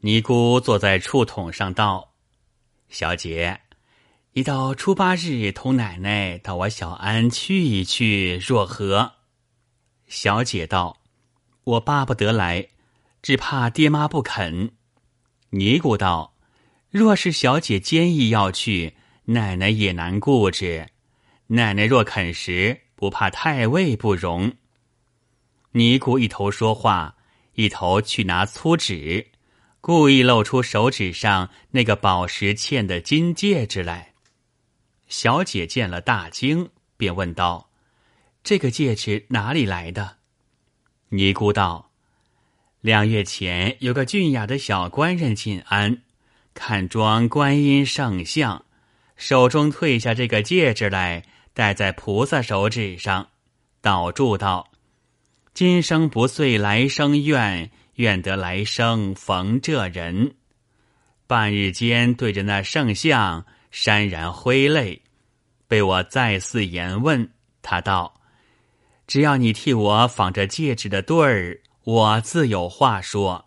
尼姑坐在触筒上道：“小姐，你到初八日同奶奶到我小庵去一去，若何？”小姐道：“我巴不得来，只怕爹妈不肯。”尼姑道：“若是小姐坚意要去，奶奶也难顾之。奶奶若肯时，不怕太尉不容。”尼姑一头说话，一头去拿粗纸。故意露出手指上那个宝石嵌的金戒指来，小姐见了大惊，便问道：“这个戒指哪里来的？”尼姑道：“两月前有个俊雅的小官人进安，看装观音圣像，手中褪下这个戒指来，戴在菩萨手指上，祷祝道：‘今生不遂来生愿。’”愿得来生逢这人，半日间对着那圣像潸然挥泪，被我再四言问，他道：“只要你替我仿着戒指的对儿，我自有话说。”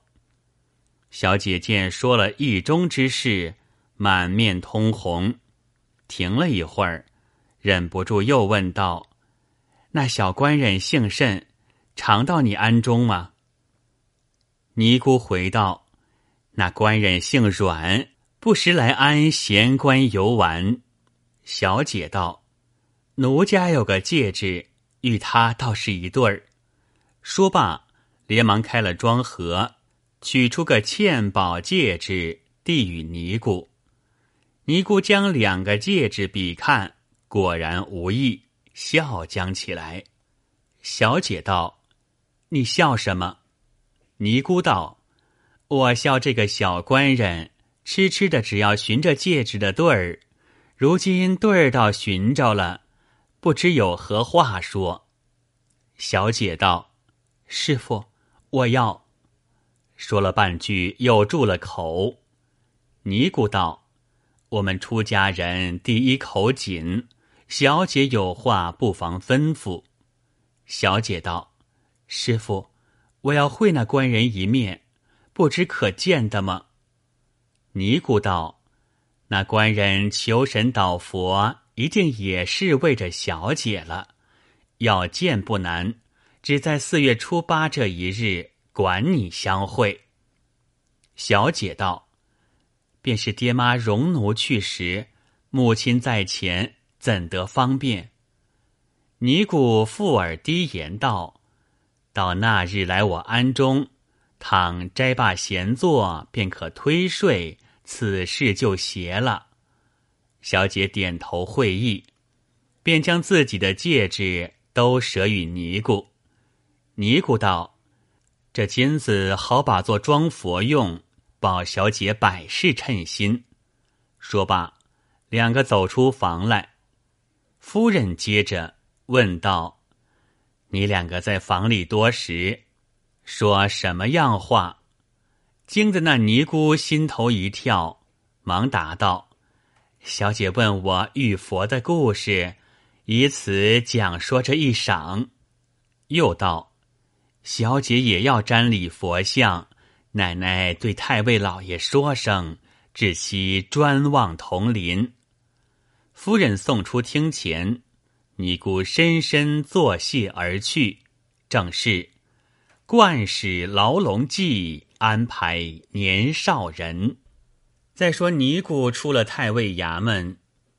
小姐见说了意中之事，满面通红，停了一会儿，忍不住又问道：“那小官人姓甚？常到你庵中吗？”尼姑回道：“那官人姓阮，不时来安闲官游玩。”小姐道：“奴家有个戒指，与他倒是一对儿。”说罢，连忙开了装盒，取出个嵌宝戒指，递与尼姑。尼姑将两个戒指比看，果然无异，笑将起来。小姐道：“你笑什么？”尼姑道：“我笑这个小官人，痴痴的只要寻着戒指的对儿，如今对儿倒寻着了，不知有何话说。”小姐道：“师傅，我要。”说了半句，又住了口。尼姑道：“我们出家人第一口紧，小姐有话不妨吩咐。”小姐道：“师傅。”我要会那官人一面，不知可见的吗？尼姑道：“那官人求神祷佛，一定也是为着小姐了。要见不难，只在四月初八这一日，管你相会。”小姐道：“便是爹妈容奴去时，母亲在前，怎得方便？”尼姑附耳低言道。到那日来我庵中，倘斋罢闲坐，便可推睡，此事就邪了。小姐点头会意，便将自己的戒指都舍与尼姑。尼姑道：“这金子好把做装佛用，保小姐百事称心。”说罢，两个走出房来。夫人接着问道。你两个在房里多时，说什么样话？惊得那尼姑心头一跳，忙答道：“小姐问我玉佛的故事，以此讲说这一晌。”又道：“小姐也要瞻礼佛像，奶奶对太尉老爷说声，至期专望同林。”夫人送出厅前。尼姑深深作谢而去，正是惯使牢笼计，安排年少人。再说尼姑出了太尉衙门，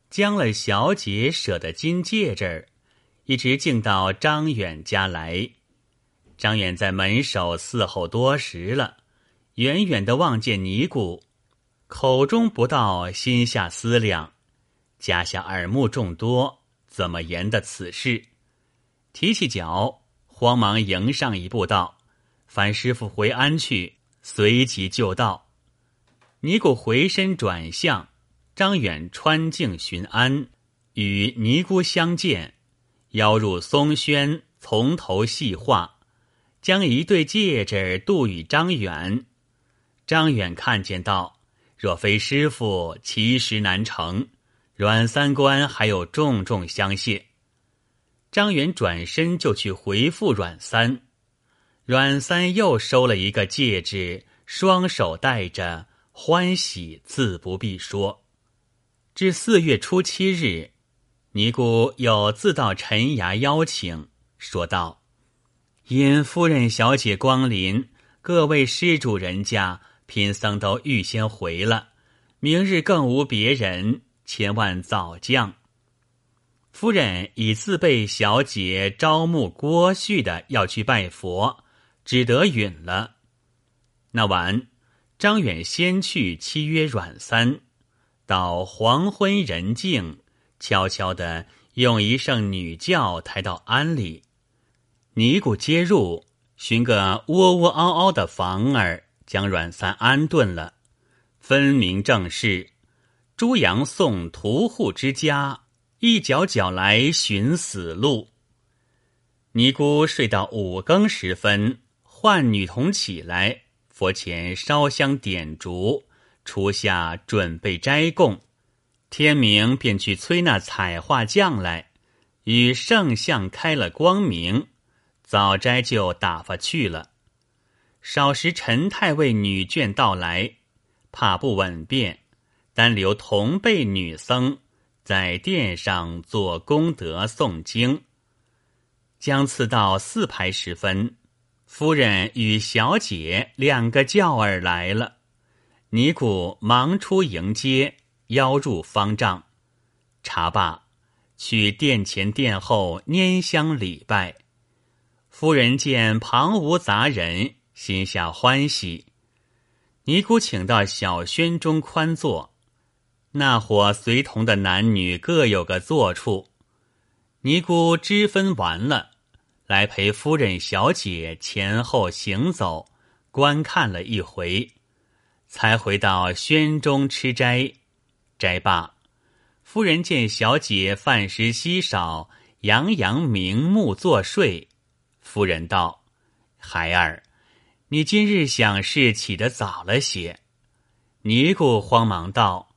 将了小姐舍的金戒指，一直敬到张远家来。张远在门首伺候多时了，远远的望见尼姑，口中不道，心下思量，家下耳目众多。怎么言的此事？提起脚，慌忙迎上一步道：“樊师傅回安去。”随即就到。尼姑回身转向，张远穿镜寻安，与尼姑相见，邀入松轩，从头细话，将一对戒指渡与张远。张远看见道：“若非师傅，其实难成。”阮三官还有重重相谢，张元转身就去回复阮三，阮三又收了一个戒指，双手戴着，欢喜自不必说。至四月初七日，尼姑又自到陈衙邀请，说道：“因夫人小姐光临，各位施主人家贫僧都预先回了，明日更无别人，千万早降。”夫人已自备小姐招募郭旭的要去拜佛，只得允了。那晚，张远先去妻约阮三，到黄昏人静，悄悄的用一声女轿抬到庵里，尼姑接入，寻个窝窝嗷嗷的房儿，将阮三安顿了，分明正是朱阳送屠户之家，一脚脚来寻死路。尼姑睡到五更时分，唤女童起来。佛前烧香点烛，初夏准备斋供，天明便去催那彩画匠来，与圣像开了光明，早斋就打发去了。少时陈太尉女眷到来，怕不稳便，单留同辈女僧在殿上做功德诵经。将次到四排时分。夫人与小姐两个轿儿来了，尼姑忙出迎接，邀入方丈。茶罢，去殿前殿后拈香礼拜。夫人见旁无杂人，心下欢喜。尼姑请到小轩中宽坐，那伙随同的男女各有个坐处。尼姑支分完了。来陪夫人、小姐前后行走，观看了一回，才回到轩中吃斋。斋罢，夫人见小姐饭食稀少，洋洋明目作睡。夫人道：“孩儿，你今日想事起得早了些。”尼姑慌忙道：“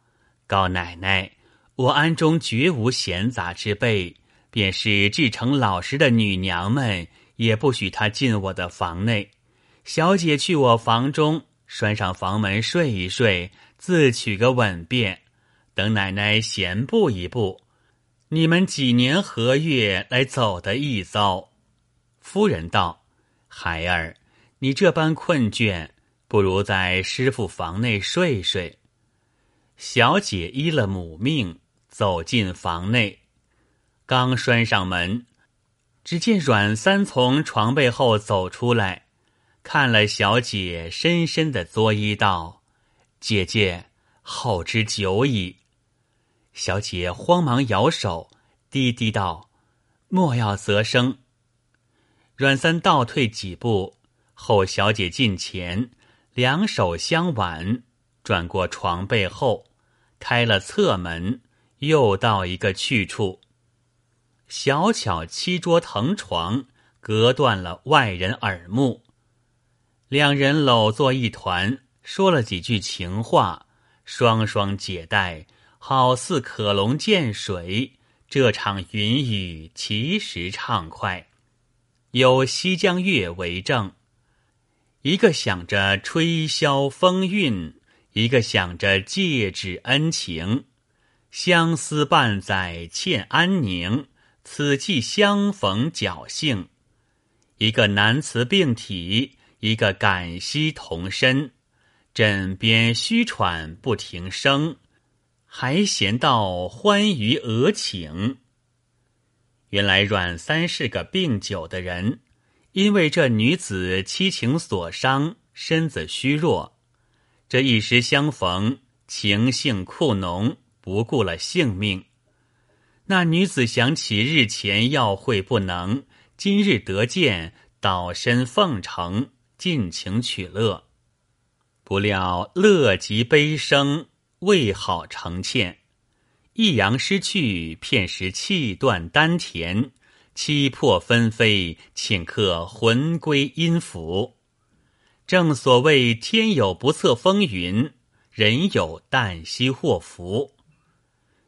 告奶奶，我庵中绝无闲杂之辈。”便是至诚老实的女娘们，也不许她进我的房内。小姐去我房中拴上房门睡一睡，自取个稳便。等奶奶闲步一步，你们几年何月来走的一遭？夫人道：“孩儿，你这般困倦，不如在师傅房内睡睡。”小姐依了母命，走进房内。刚拴上门，只见阮三从床背后走出来，看了小姐，深深的作揖道：“姐姐，候之久矣。”小姐慌忙摇手，低低道：“莫要责声。”阮三倒退几步，后小姐近前，两手相挽，转过床背后，开了侧门，又到一个去处。小巧七桌藤床，隔断了外人耳目。两人搂作一团，说了几句情话，双双解带，好似可龙见水。这场云雨其实畅快，有西江月为证。一个想着吹箫风韵，一个想着戒指恩情，相思半载欠安宁。此际相逢侥幸，一个难辞病体，一个感惜同身，枕边虚喘不停声，还闲道欢愉额请。原来阮三是个病久的人，因为这女子七情所伤，身子虚弱，这一时相逢，情性酷浓，不顾了性命。那女子想起日前要会不能，今日得见，倒身奉承，尽情取乐。不料乐极悲生，未好成欠。一阳失去，片时气断丹田，七魄纷飞，顷刻魂归阴府。正所谓天有不测风云，人有旦夕祸福。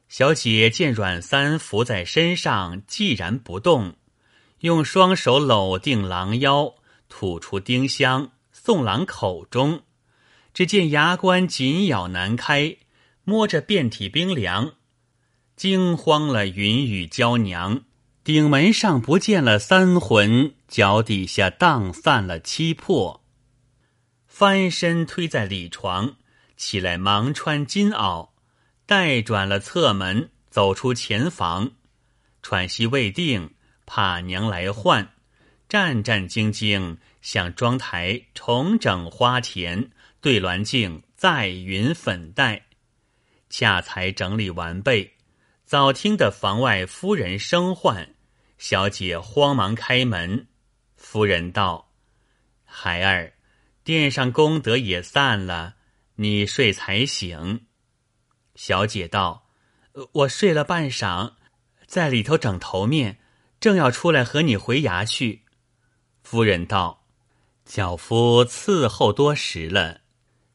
小姐见阮三伏在身上，寂然不动，用双手搂定狼腰，吐出丁香送狼口中，只见牙关紧咬难开，摸着遍体冰凉，惊慌了云雨娇娘。顶门上不见了三魂，脚底下荡散了七魄。翻身推在里床，起来忙穿金袄，带转了侧门，走出前房，喘息未定，怕娘来唤，战战兢兢向妆台重整花田，对鸾镜再云粉黛，恰才整理完备，早听得房外夫人声唤。小姐慌忙开门，夫人道：“孩儿，殿上功德也散了，你睡才醒。”小姐道：“我睡了半晌，在里头整头面，正要出来和你回衙去。”夫人道：“脚夫伺候多时了。”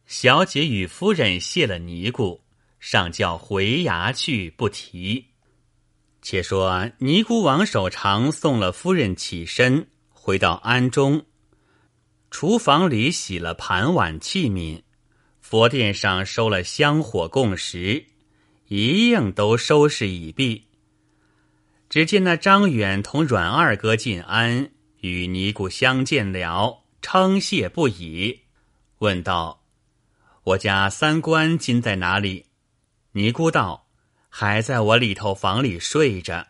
小姐与夫人谢了尼姑，上轿回衙去，不提。且说尼姑王守常送了夫人起身，回到庵中，厨房里洗了盘碗器皿，佛殿上收了香火供食，一应都收拾已毕。只见那张远同阮二哥进庵，与尼姑相见了，称谢不已，问道：“我家三官今在哪里？”尼姑道。还在我里头房里睡着，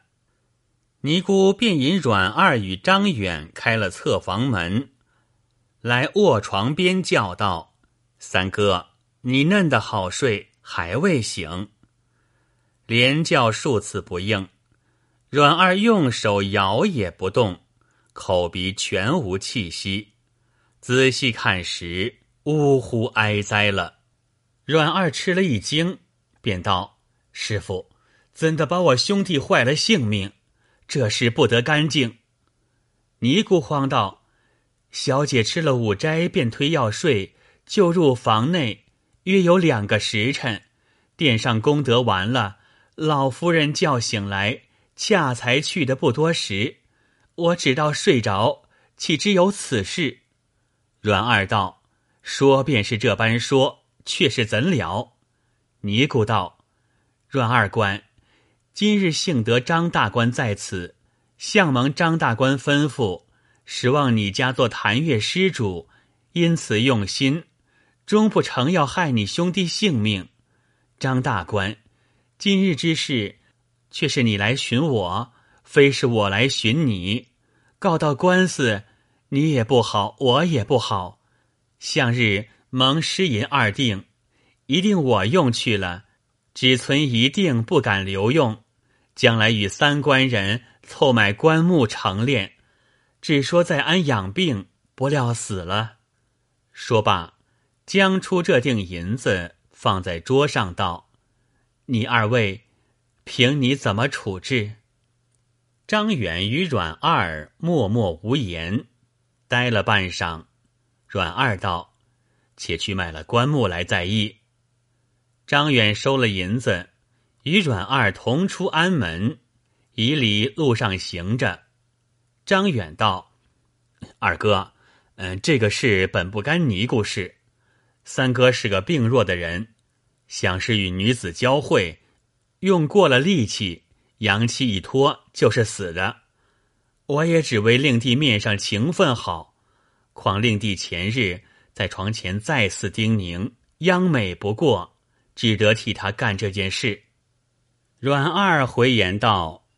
尼姑便引阮二与张远开了侧房门，来卧床边叫道：“三哥，你嫩的好睡，还未醒。”连叫数次不应，阮二用手摇也不动，口鼻全无气息。仔细看时，呜呼哀哉了。阮二吃了一惊，便道。师傅，怎的把我兄弟坏了性命？这事不得干净。尼姑慌道：“小姐吃了午斋，便推药睡，就入房内，约有两个时辰。殿上功德完了，老夫人叫醒来，恰才去的不多时。我只道睡着，岂知有此事？”阮二道：“说便是这般说，却是怎了？”尼姑道。阮二官，今日幸得张大官在此，向蒙张大官吩咐，实望你家做谭月施主，因此用心，终不成要害你兄弟性命。张大官，今日之事，却是你来寻我，非是我来寻你。告到官司，你也不好，我也不好。向日蒙失银二定，一定我用去了。只存一定不敢留用，将来与三官人凑买棺木成殓，只说在安养病，不料死了。说罢，将出这锭银子放在桌上，道：“你二位，凭你怎么处置？”张远与阮二默默无言，呆了半晌。阮二道：“且去买了棺木来再议。”张远收了银子，与阮二同出安门，以礼路上行着。张远道：“二哥，嗯，这个事本不干尼姑事。三哥是个病弱的人，想是与女子交会，用过了力气，阳气一脱就是死的。我也只为令弟面上情分好，况令弟前日在床前再次叮咛，央美不过。”只得替他干这件事。阮二回言道：“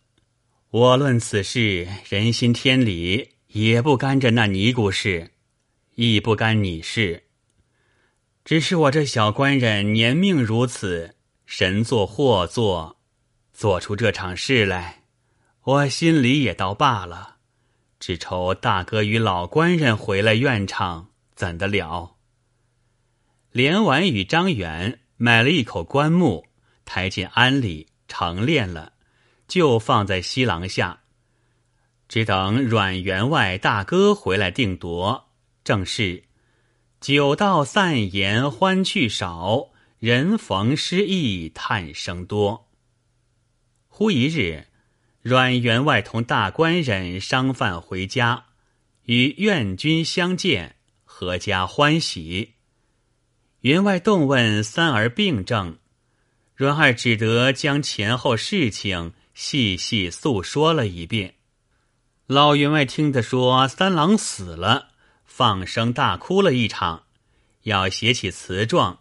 我论此事人心天理，也不干着那尼姑事，亦不干你事。只是我这小官人年命如此，神作祸作，做出这场事来，我心里也倒罢了。只愁大哥与老官人回来怨唱，怎得了？”连婉与张远。买了一口棺木，抬进庵里成殓了，就放在西廊下，只等阮员外大哥回来定夺。正是酒到散言欢趣少，人逢失意叹声多。忽一日，阮员外同大官人商贩回家，与愿君相见，阖家欢喜。员外动问三儿病症，阮二只得将前后事情细细诉说了一遍。老员外听得说三郎死了，放声大哭了一场，要写起词状，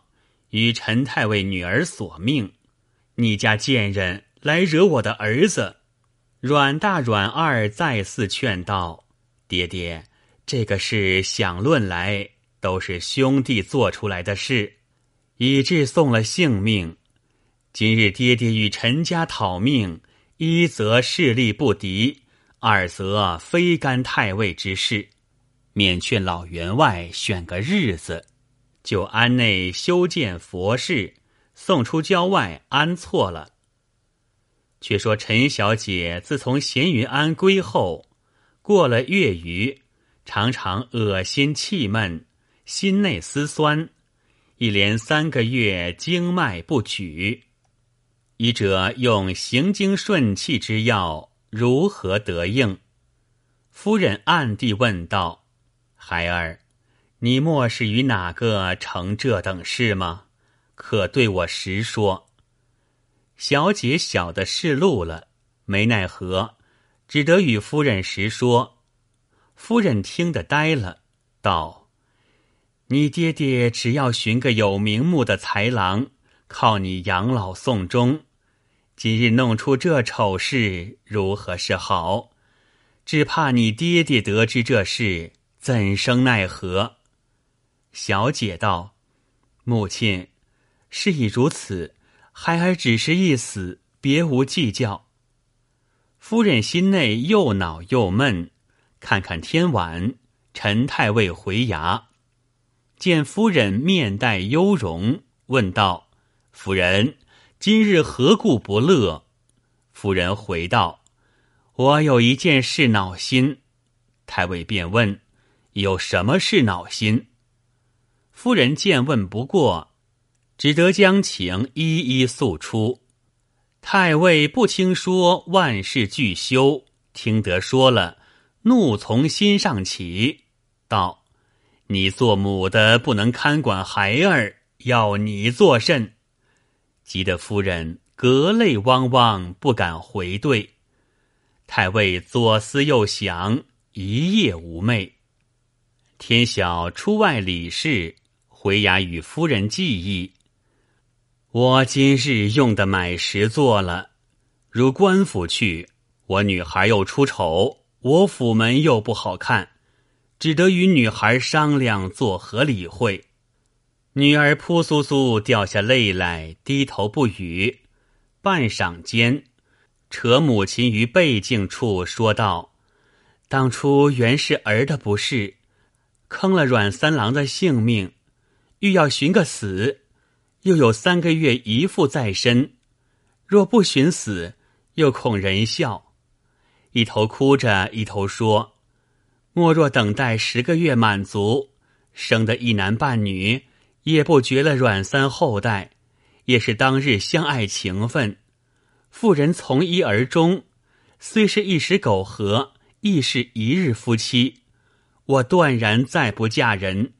与陈太尉女儿索命。你家贱人来惹我的儿子。阮大、阮二再次劝道：“爹爹，这个事想论来，都是兄弟做出来的事，以致送了性命。今日爹爹与陈家讨命，一则势力不敌，二则非干太尉之事，免劝老员外选个日子，就安内修建佛事，送出郊外安错了。”却说陈小姐自从闲云庵归后，过了月余，常常恶心气闷，心内思酸，一连三个月经脉不举。医者用行经顺气之药，如何得应？夫人暗地问道：“孩儿，你莫是与哪个成这等事吗？可对我实说。”小姐晓得是路了，没奈何，只得与夫人实说。夫人听得呆了，道：“你爹爹只要寻个有名目的才郎，靠你养老送终。今日弄出这丑事，如何是好？只怕你爹爹得知这事，怎生奈何？”小姐道：“母亲，事已如此。”孩儿只是一死，别无计较。夫人心内又恼又闷，看看天晚，陈太尉回衙，见夫人面带忧容，问道：“夫人，今日何故不乐？”夫人回道：“我有一件事恼心。”太尉便问：“有什么事恼心？”夫人见问不过。只得将情一一诉出。太尉不听说万事俱休，听得说了，怒从心上起，道：“你做母的不能看管孩儿，要你作甚？”急得夫人隔泪汪汪，不敢回对。太尉左思右想，一夜无寐。天晓出外理事，回衙与夫人计议。我今日用的买食做了，如官府去，我女孩又出丑，我府门又不好看，只得与女孩商量做何理会。女儿扑簌簌掉下泪来，低头不语。半晌间，扯母亲于背颈处说道：“当初原是儿的不是，坑了阮三郎的性命，欲要寻个死。”又有三个月姨父在身，若不寻死，又恐人笑。一头哭着，一头说：“莫若等待十个月满足，生得一男半女，也不绝了阮三后代，也是当日相爱情分。妇人从一而终，虽是一时苟合，亦是一日夫妻。我断然再不嫁人。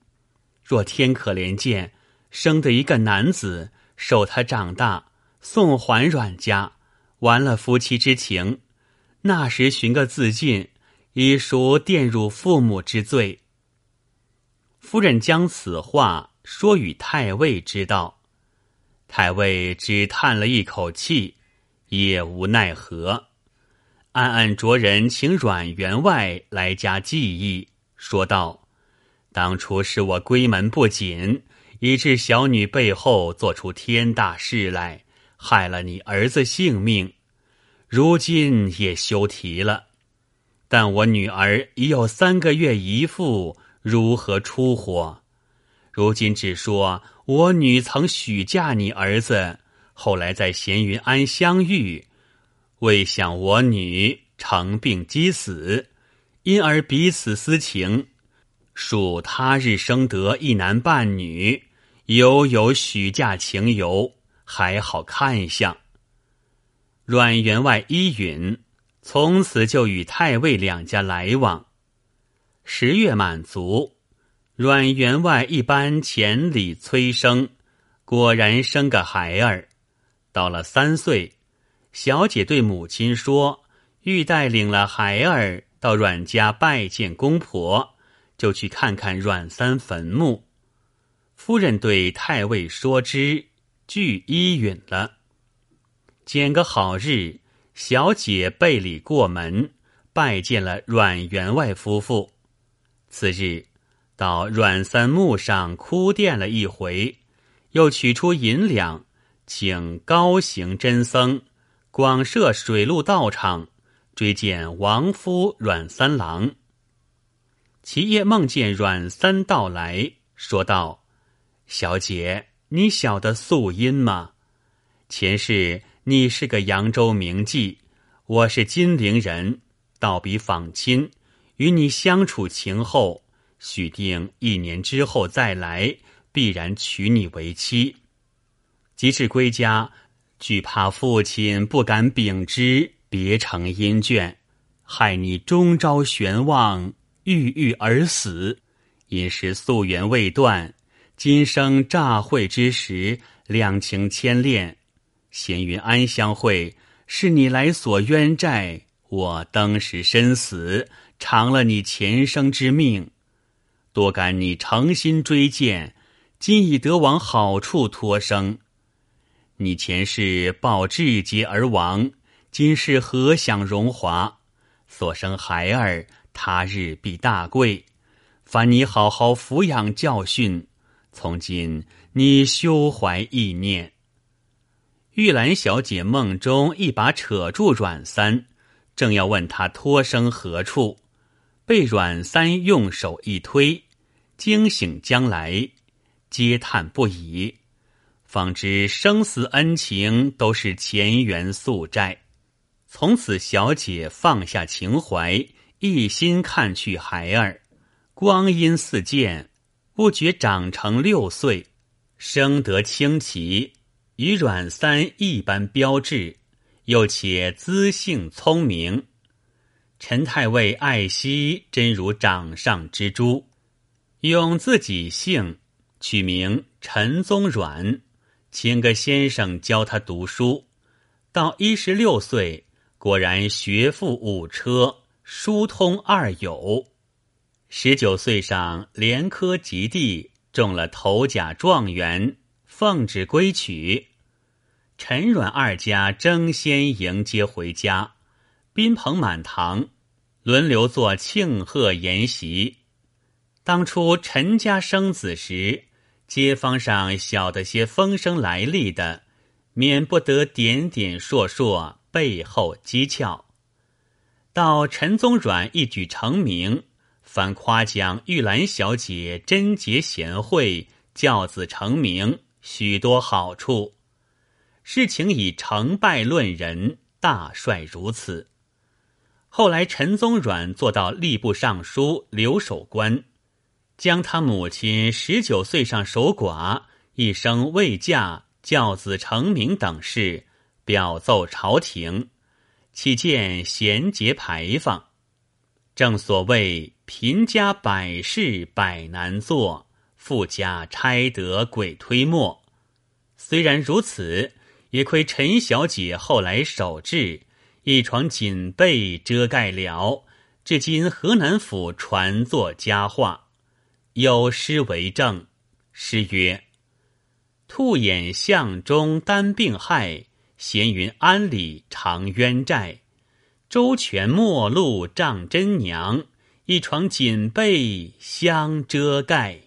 若天可怜见。”生的一个男子，受他长大，送还阮家，完了夫妻之情。那时寻个自尽，已属玷辱父母之罪。夫人将此话说与太尉知道，太尉只叹了一口气，也无奈何，暗暗着人请阮员外来家记忆，说道：“当初是我闺门不紧。”以致小女背后做出天大事来，害了你儿子性命，如今也休提了。但我女儿已有三个月姨父，如何出火？如今只说我女曾许嫁你儿子，后来在闲云庵相遇，未想我女成病积死，因而彼此私情，属他日生得一男半女。犹有许嫁情由，还好看相。阮员外依允，从此就与太尉两家来往。十月满足，阮员外一般千里催生，果然生个孩儿。到了三岁，小姐对母亲说：“欲带领了孩儿到阮家拜见公婆，就去看看阮三坟墓。”夫人对太尉说之，俱依允了。拣个好日，小姐备礼过门，拜见了阮员外夫妇。次日。到阮三墓上哭奠了一回，又取出银两，请高行真僧广设水陆道场，追见亡夫阮三郎。其夜梦见阮三到来，说道：“小姐，你晓得素因吗？前世你是个扬州名妓，我是金陵人，道比访亲，与你相处情厚。”许定一年之后再来，必然娶你为妻。及至归家，惧怕父亲不敢禀之，别成阴眷，害你终朝悬望，郁郁而死。因是夙缘未断，今生乍会之时，两情牵恋，闲云安相会，是你来索冤债，我当时身死，偿了你前生之命。多感你诚心追荐，今已得往好处托生。你前世报志节而亡，今世何享荣华？所生孩儿，他日必大贵。烦你好好抚养教训。从今你休怀意念。玉兰小姐梦中一把扯住阮三，正要问他托生何处。被阮三用手一推，惊醒将来，嗟叹不已，方知生死恩情都是前缘宿债。从此，小姐放下情怀，一心看去孩儿。光阴似箭，不觉长成六岁，生得清奇，与阮三一般标致，又且资性聪明。陈太尉爱惜，真如掌上之珠。用自己姓，取名陈宗阮，请个先生教他读书。到一十六岁，果然学富五车，书通二友。十九岁上连科及第，中了头甲状元，奉旨归娶。陈阮二家争先迎接回家。宾朋满堂，轮流做庆贺筵席。当初陈家生子时，街坊上晓得些风声来历的，免不得点点烁烁，背后讥诮。到陈宗阮一举成名，反夸奖玉兰小姐贞洁贤惠，教子成名，许多好处。事情以成败论人，大帅如此。后来，陈宗阮做到吏部尚书、留守官，将他母亲十九岁上守寡、一生未嫁、教子成名等事表奏朝廷，岂见贤节牌坊。正所谓贫家百事百难做，富家差得鬼推磨。虽然如此，也亏陈小姐后来守制。一床锦被遮盖了，至今河南府传作佳话。有诗为证：诗曰：“兔眼巷中担病害，闲云安里长冤债。周全陌路仗真娘，一床锦被相遮盖。”